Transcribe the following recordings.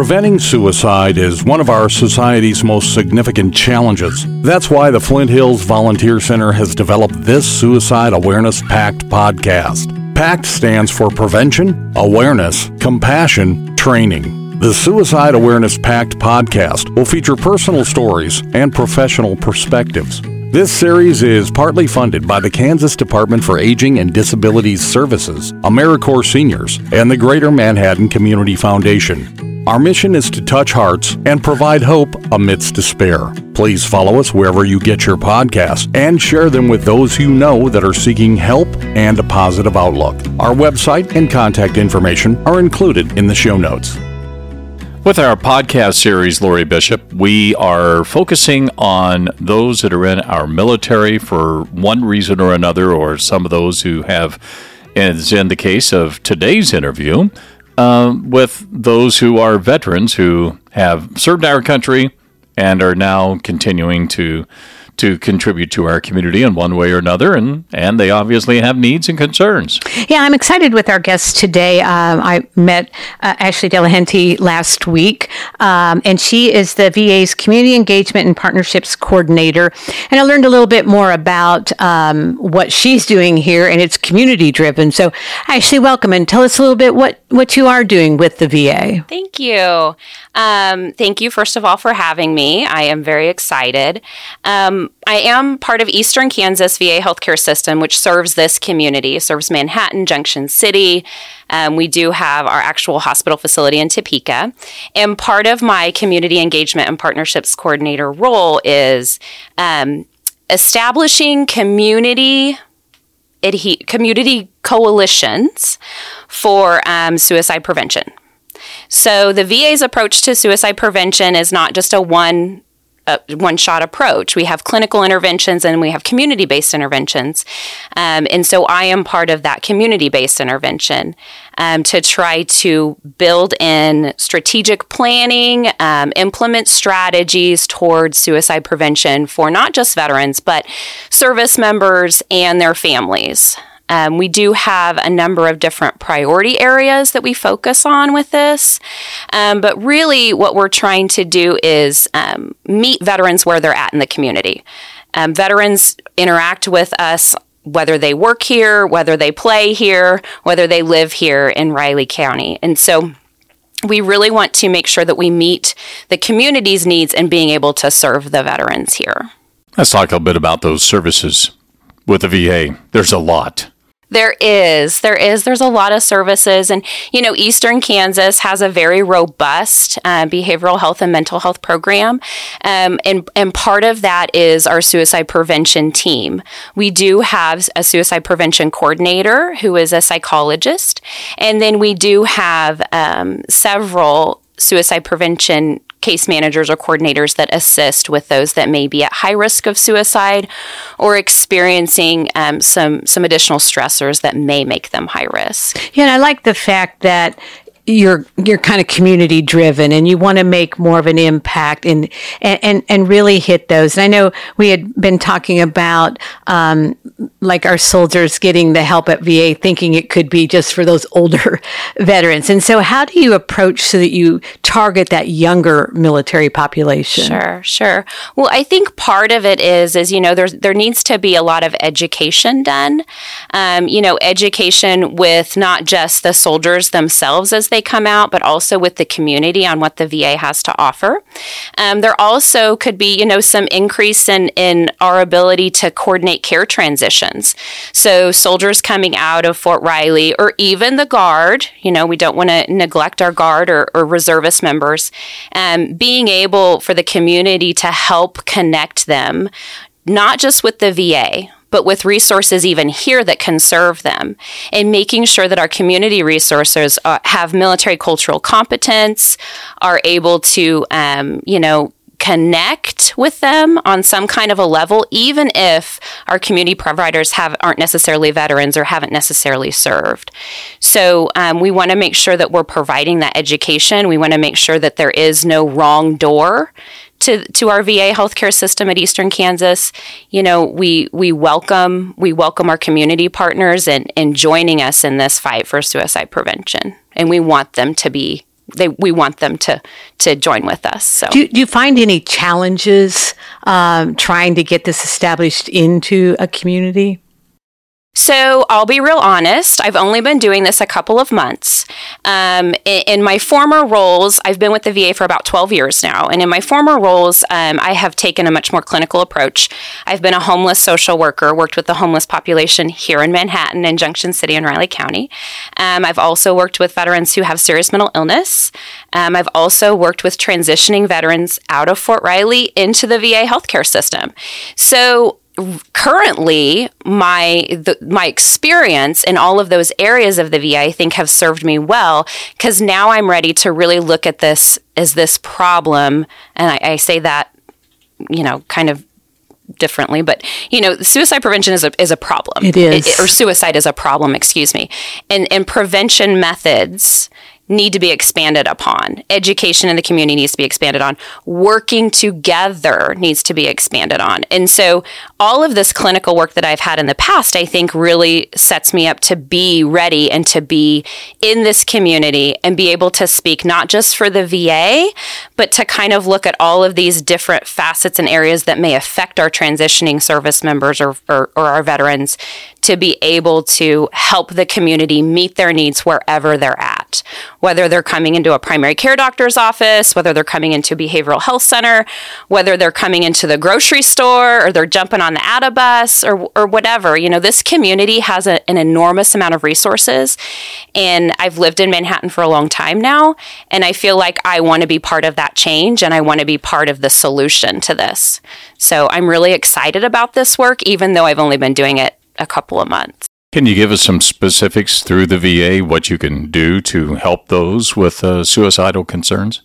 Preventing suicide is one of our society's most significant challenges. That's why the Flint Hills Volunteer Center has developed this Suicide Awareness Pact podcast. PACT stands for Prevention, Awareness, Compassion, Training. The Suicide Awareness Pact podcast will feature personal stories and professional perspectives. This series is partly funded by the Kansas Department for Aging and Disabilities Services, AmeriCorps Seniors, and the Greater Manhattan Community Foundation. Our mission is to touch hearts and provide hope amidst despair. Please follow us wherever you get your podcasts and share them with those you know that are seeking help and a positive outlook. Our website and contact information are included in the show notes. With our podcast series, Lori Bishop, we are focusing on those that are in our military for one reason or another, or some of those who have, as in the case of today's interview, uh, with those who are veterans who have served our country and are now continuing to to contribute to our community in one way or another, and, and they obviously have needs and concerns. Yeah, I'm excited with our guests today. Um, I met uh, Ashley Delehanty last week, um, and she is the VA's Community Engagement and Partnerships Coordinator. And I learned a little bit more about um, what she's doing here, and it's community driven. So, Ashley, welcome, and tell us a little bit what, what you are doing with the VA. Thank you. Um, thank you, first of all, for having me. I am very excited. Um, I am part of Eastern Kansas VA Healthcare System, which serves this community, it serves Manhattan, Junction City. Um, we do have our actual hospital facility in Topeka. And part of my community engagement and partnerships coordinator role is um, establishing community adhe- community coalitions for um, suicide prevention. So the VA's approach to suicide prevention is not just a one one shot approach. We have clinical interventions and we have community based interventions. Um, and so I am part of that community based intervention um, to try to build in strategic planning, um, implement strategies towards suicide prevention for not just veterans, but service members and their families. Um, we do have a number of different priority areas that we focus on with this. Um, but really, what we're trying to do is um, meet veterans where they're at in the community. Um, veterans interact with us whether they work here, whether they play here, whether they live here in Riley County. And so we really want to make sure that we meet the community's needs and being able to serve the veterans here. Let's talk a bit about those services with the VA. There's a lot. There is. There is. There's a lot of services. And, you know, Eastern Kansas has a very robust uh, behavioral health and mental health program. Um, and, and part of that is our suicide prevention team. We do have a suicide prevention coordinator who is a psychologist. And then we do have um, several suicide prevention case managers or coordinators that assist with those that may be at high risk of suicide or experiencing um, some some additional stressors that may make them high risk. Yeah, and I like the fact that you're you're kind of community driven and you want to make more of an impact and and and really hit those. And I know we had been talking about um, like our soldiers getting the help at VA, thinking it could be just for those older veterans. And so, how do you approach so that you target that younger military population? Sure, sure. Well, I think part of it is is you know there's there needs to be a lot of education done. Um, you know, education with not just the soldiers themselves as they come out, but also with the community on what the VA has to offer. Um, there also could be, you know, some increase in, in our ability to coordinate care transitions. So soldiers coming out of Fort Riley or even the Guard, you know, we don't want to neglect our Guard or, or reservist members, um, being able for the community to help connect them, not just with the VA, but with resources even here that can serve them, and making sure that our community resources uh, have military cultural competence, are able to, um, you know, connect with them on some kind of a level, even if our community providers have aren't necessarily veterans or haven't necessarily served. So um, we want to make sure that we're providing that education. We want to make sure that there is no wrong door to to our VA healthcare system at Eastern Kansas, you know, we we welcome we welcome our community partners and in joining us in this fight for suicide prevention, and we want them to be they we want them to to join with us. So, do, do you find any challenges um, trying to get this established into a community? So I'll be real honest. I've only been doing this a couple of months. Um, in, in, my former roles, I've been with the VA for about 12 years now. And in my former roles, um, I have taken a much more clinical approach. I've been a homeless social worker, worked with the homeless population here in Manhattan and Junction City and Riley County. Um, I've also worked with veterans who have serious mental illness. Um, I've also worked with transitioning veterans out of Fort Riley into the VA healthcare system. So currently my the, my experience in all of those areas of the VA I think have served me well because now I'm ready to really look at this as this problem. And I, I say that you know kind of differently but you know suicide prevention is a, is a problem. It is it, or suicide is a problem excuse me. And and prevention methods need to be expanded upon. Education in the community needs to be expanded on. Working together needs to be expanded on. And so all of this clinical work that I've had in the past, I think really sets me up to be ready and to be in this community and be able to speak not just for the VA, but to kind of look at all of these different facets and areas that may affect our transitioning service members or, or, or our veterans to be able to help the community meet their needs wherever they're at whether they're coming into a primary care doctor's office, whether they're coming into a behavioral health center, whether they're coming into the grocery store or they're jumping on the ATA bus or, or whatever. You know, this community has a, an enormous amount of resources. And I've lived in Manhattan for a long time now. And I feel like I want to be part of that change and I want to be part of the solution to this. So I'm really excited about this work, even though I've only been doing it a couple of months. Can you give us some specifics through the VA, what you can do to help those with uh, suicidal concerns?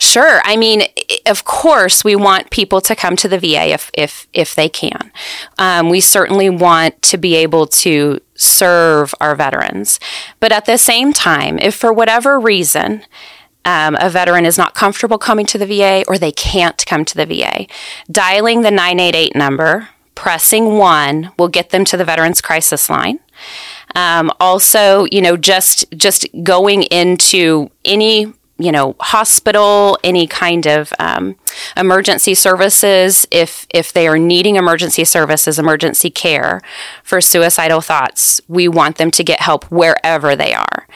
Sure. I mean, of course, we want people to come to the VA if if if they can. Um, we certainly want to be able to serve our veterans, but at the same time, if for whatever reason um, a veteran is not comfortable coming to the VA or they can't come to the VA, dialing the 988 number pressing one will get them to the Veterans Crisis Line. Um, also, you know, just just going into any you know hospital any kind of um, emergency services if if they are needing emergency services emergency care for suicidal thoughts we want them to get help wherever they are.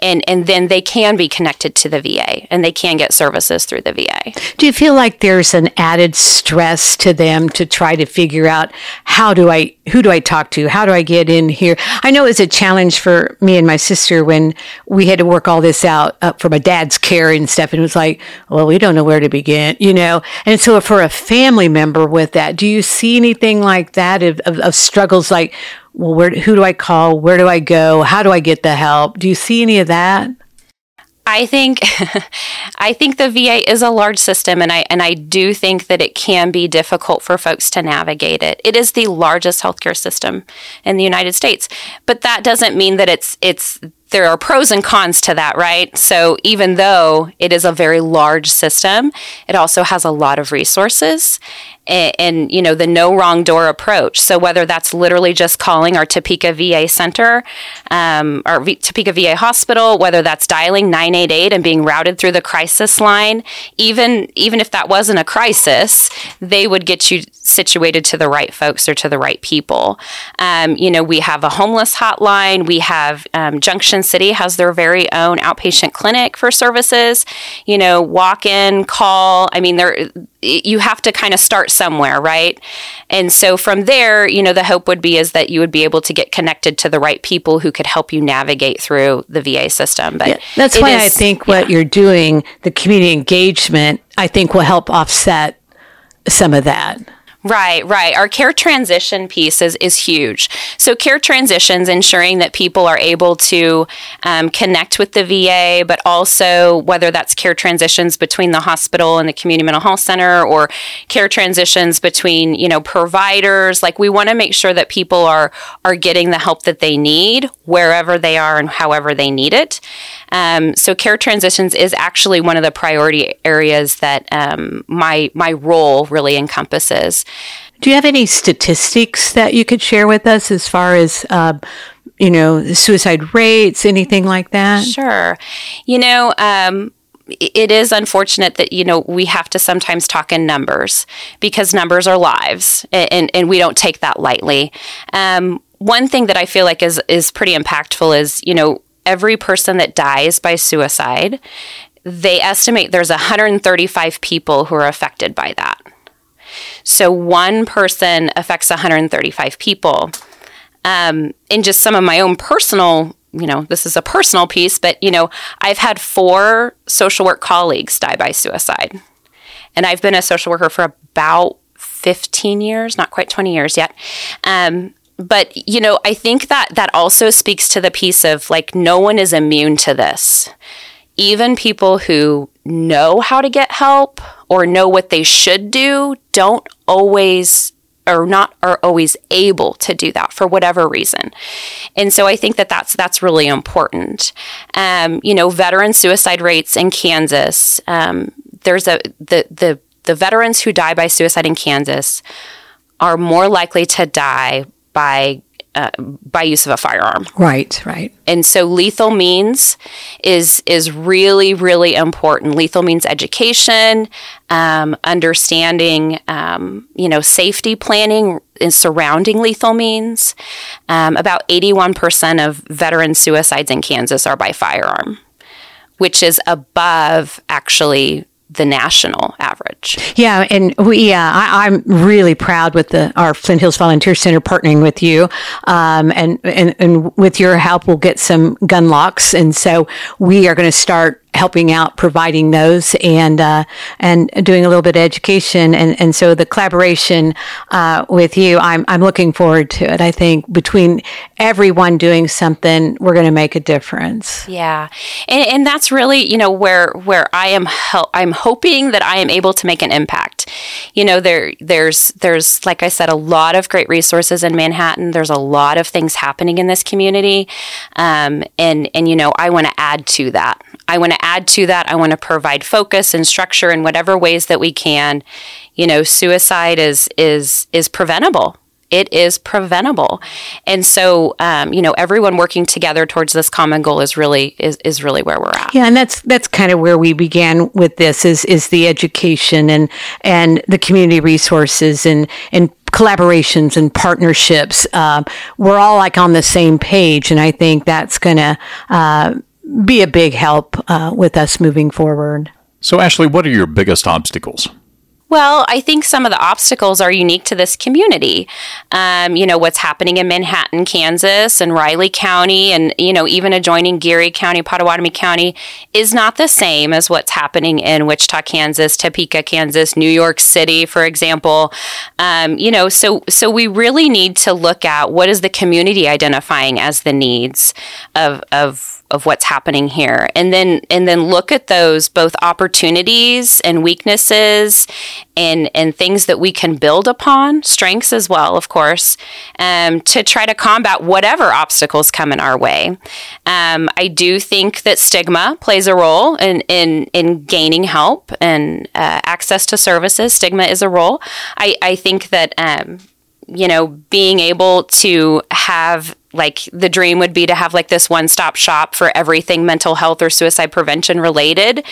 And and then they can be connected to the VA and they can get services through the VA do you feel like there's an added stress to them to try to figure out how do I who do I talk to? How do I get in here? I know it's a challenge for me and my sister when we had to work all this out uh, for my dad's care and stuff. And it was like, well, we don't know where to begin, you know? And so for a family member with that, do you see anything like that of, of, of struggles like, well, where, who do I call? Where do I go? How do I get the help? Do you see any of that? I think I think the VA is a large system and I and I do think that it can be difficult for folks to navigate it. It is the largest healthcare system in the United States. But that doesn't mean that it's it's there are pros and cons to that, right? So even though it is a very large system, it also has a lot of resources and, and, you know the no wrong door approach. So whether that's literally just calling our Topeka VA Center, um, or v- Topeka VA Hospital, whether that's dialing 988 and being routed through the crisis line, even even if that wasn't a crisis, they would get you situated to the right folks or to the right people. Um, you know, we have a homeless hotline. We have um, Junction City has their very own outpatient clinic for services. You know, walk in, call. I mean, there you have to kind of start somewhere, right? And so from there, you know, the hope would be is that you would be able to get connected to the right people who could help you navigate through the VA system. But yeah, that's why is, I think what yeah. you're doing, the community engagement, I think will help offset some of that. Right, right. Our care transition piece is, is huge. So, care transitions, ensuring that people are able to um, connect with the VA, but also whether that's care transitions between the hospital and the community mental health center or care transitions between, you know, providers. Like, we want to make sure that people are, are getting the help that they need wherever they are and however they need it. Um, so care transitions is actually one of the priority areas that um, my my role really encompasses. Do you have any statistics that you could share with us as far as uh, you know suicide rates, anything like that? Sure. You know, um, it is unfortunate that you know we have to sometimes talk in numbers because numbers are lives and, and we don't take that lightly um, one thing that i feel like is is pretty impactful is you know every person that dies by suicide they estimate there's 135 people who are affected by that so one person affects 135 people um, in just some of my own personal you know, this is a personal piece, but, you know, I've had four social work colleagues die by suicide. And I've been a social worker for about 15 years, not quite 20 years yet. Um, but, you know, I think that that also speaks to the piece of like, no one is immune to this. Even people who know how to get help or know what they should do don't always or not are always able to do that for whatever reason. And so I think that that's that's really important. Um, you know, veteran suicide rates in Kansas. Um, there's a the the the veterans who die by suicide in Kansas are more likely to die by uh, by use of a firearm. Right, right. And so lethal means is is really really important. Lethal means education, um, understanding, um, you know, safety planning and surrounding lethal means. Um, about eighty one percent of veteran suicides in Kansas are by firearm, which is above actually the national average. Yeah, and we, uh, I, am really proud with the our Flint Hills Volunteer Center partnering with you, um, and, and and with your help, we'll get some gun locks, and so we are going to start helping out providing those and uh, and doing a little bit of education. And and so the collaboration uh, with you I'm I'm looking forward to it. I think between everyone doing something we're going to make a difference. Yeah. And, and that's really you know where where I am hel- I'm hoping that I am able to make an impact. You know there there's there's like I said a lot of great resources in Manhattan. There's a lot of things happening in this community. Um, and and you know I want to add to that I want to add to that. I want to provide focus and structure in whatever ways that we can. You know, suicide is is is preventable. It is preventable, and so um, you know everyone working together towards this common goal is really is, is really where we're at. Yeah, and that's that's kind of where we began with this is is the education and and the community resources and and collaborations and partnerships. Uh, we're all like on the same page, and I think that's going to uh, be a big help uh, with us moving forward. So, Ashley, what are your biggest obstacles? Well, I think some of the obstacles are unique to this community. Um, you know, what's happening in Manhattan, Kansas, and Riley County, and, you know, even adjoining Geary County, Pottawatomie County, is not the same as what's happening in Wichita, Kansas, Topeka, Kansas, New York City, for example. Um, you know, so, so we really need to look at what is the community identifying as the needs of, of of what's happening here and then and then look at those both opportunities and weaknesses and and things that we can build upon strengths as well of course um, to try to combat whatever obstacles come in our way. Um, i do think that stigma plays a role in in, in gaining help and uh, access to services. Stigma is a role. I, I think that um, you know being able to have like the dream would be to have like this one stop shop for everything mental health or suicide prevention related.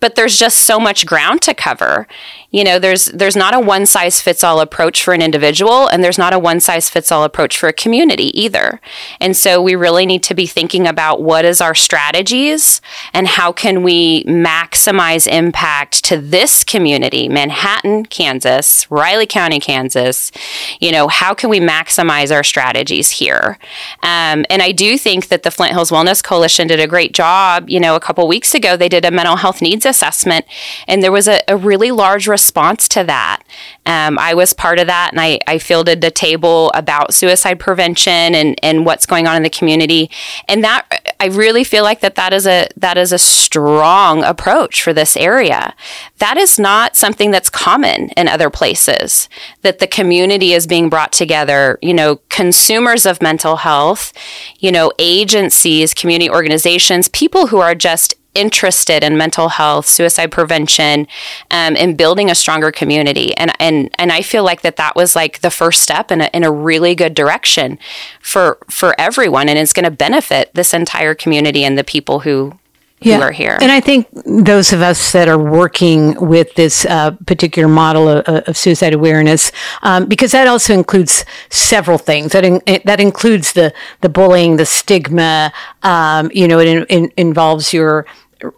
But there's just so much ground to cover. You know there's there's not a one size fits all approach for an individual and there's not a one size fits all approach for a community either. And so we really need to be thinking about what is our strategies and how can we maximize impact to this community manhattan kansas riley county kansas. You know how can we maximize our strategies here um, and I do think that the Flint Hills Wellness Coalition did a great job. You know, a couple weeks ago, they did a mental health needs assessment, and there was a, a really large response to that. Um, I was part of that, and I, I fielded the table about suicide prevention and, and what's going on in the community. And that I really feel like that that is a that is a strong approach for this area. That is not something that's common in other places. That the community is being brought together. You know, consumers of mental health, you know, agencies, community organizations, people who are just interested in mental health, suicide prevention, um, and building a stronger community. And and and I feel like that that was like the first step in a, in a really good direction for for everyone, and it's going to benefit this entire community and the people who who are here. And I think those of us that are working with this uh, particular model of, of, suicide awareness, um, because that also includes several things. That in, that includes the the bullying, the stigma. Um, you know, it in, in, involves your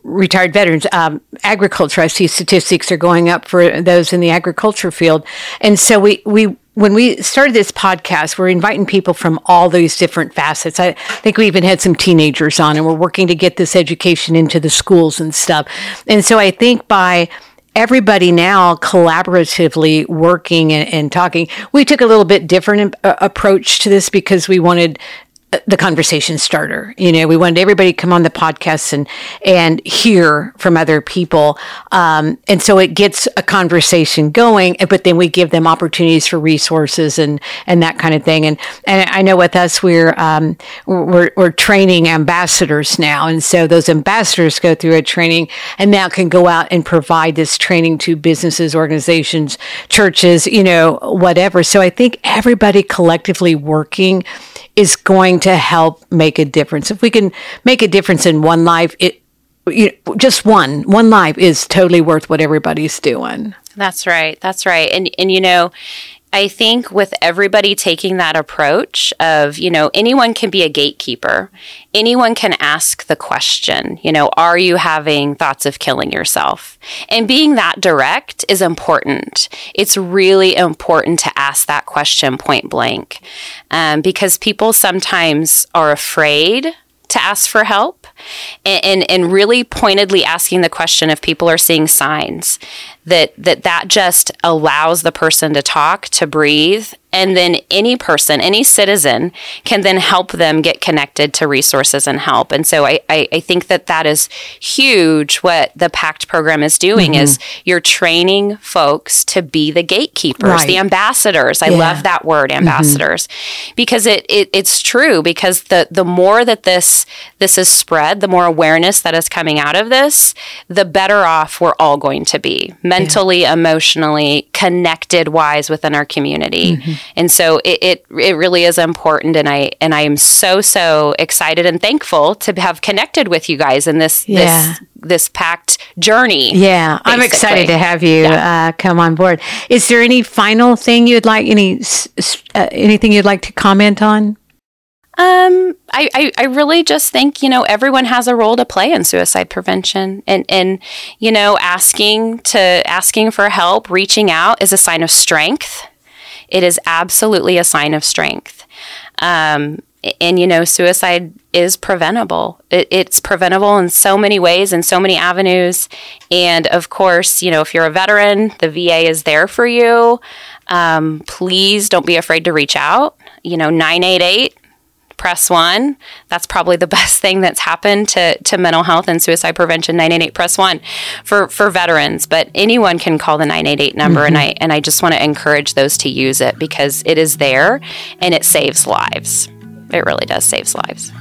retired veterans. Um, agriculture, I see statistics are going up for those in the agriculture field, and so we we when we started this podcast, we're inviting people from all these different facets. I think we even had some teenagers on, and we're working to get this education into the schools and stuff. And so I think by everybody now collaboratively working and, and, talking. We took a little bit different uh, approach to this because we wanted the conversation starter. You know, we wanted everybody to come on the podcast and and hear from other people, um, and so it gets a conversation going. But then we give them opportunities for resources and and that kind of thing. And and I know with us, we're um, we're, we're training ambassadors now, and so those ambassadors go through a training and now can go out and provide this training to businesses, organizations, churches, you know, whatever. So I think everybody collectively working is going to help make a difference. If we can make a difference in one life, it you know, just one one life is totally worth what everybody's doing. That's right. That's right. And and you know, I think with everybody taking that approach of, you know, anyone can be a gatekeeper. Anyone can ask the question, you know, are you having thoughts of killing yourself? And being that direct is important. It's really important to ask that question point blank um, because people sometimes are afraid to ask for help and, and, and, really pointedly asking the question if people are seeing signs that that that just allows the person to talk to breathe and then any person any citizen can then help them get connected to resources and help and so i, I, I think that that is huge what the pact program is doing mm-hmm. is you're training folks to be the gatekeepers right. the ambassadors i yeah. love that word mm-hmm. ambassadors mm-hmm. because it, it it's true because the the more that this this is spread the more awareness that is coming out of this the better off we're all going to be mentally, emotionally, connected wise within our community. Mm-hmm. And so it, it, it really is important and I and I am so so excited and thankful to have connected with you guys in this yeah. this this PACT journey. Yeah, basically. I'm excited to have you yeah. uh, come on board. Is there any final thing you'd like any uh, anything you'd like to comment on? Um, I, I, I, really just think, you know, everyone has a role to play in suicide prevention and, and, you know, asking to, asking for help, reaching out is a sign of strength. It is absolutely a sign of strength. Um, and, you know, suicide is preventable. It, it's preventable in so many ways and so many avenues. And of course, you know, if you're a veteran, the VA is there for you. Um, please don't be afraid to reach out. You know, 988 press one. That's probably the best thing that's happened to, to mental health and suicide prevention. 988 press one for, for veterans, but anyone can call the 988 number. Mm-hmm. And I, and I just want to encourage those to use it because it is there and it saves lives. It really does saves lives.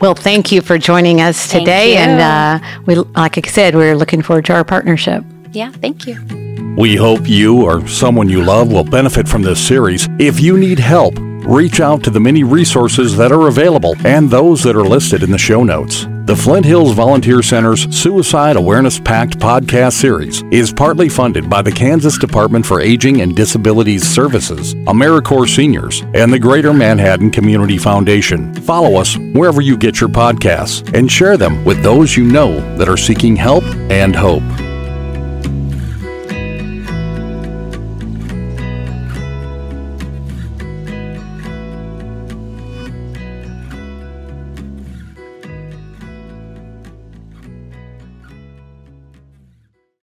Well, thank you for joining us today. And uh, we, like I said, we're looking forward to our partnership. Yeah, thank you. We hope you or someone you love will benefit from this series. If you need help, reach out to the many resources that are available and those that are listed in the show notes. The Flint Hills Volunteer Center's Suicide Awareness Pact podcast series is partly funded by the Kansas Department for Aging and Disabilities Services, AmeriCorps Seniors, and the Greater Manhattan Community Foundation. Follow us wherever you get your podcasts and share them with those you know that are seeking help and hope.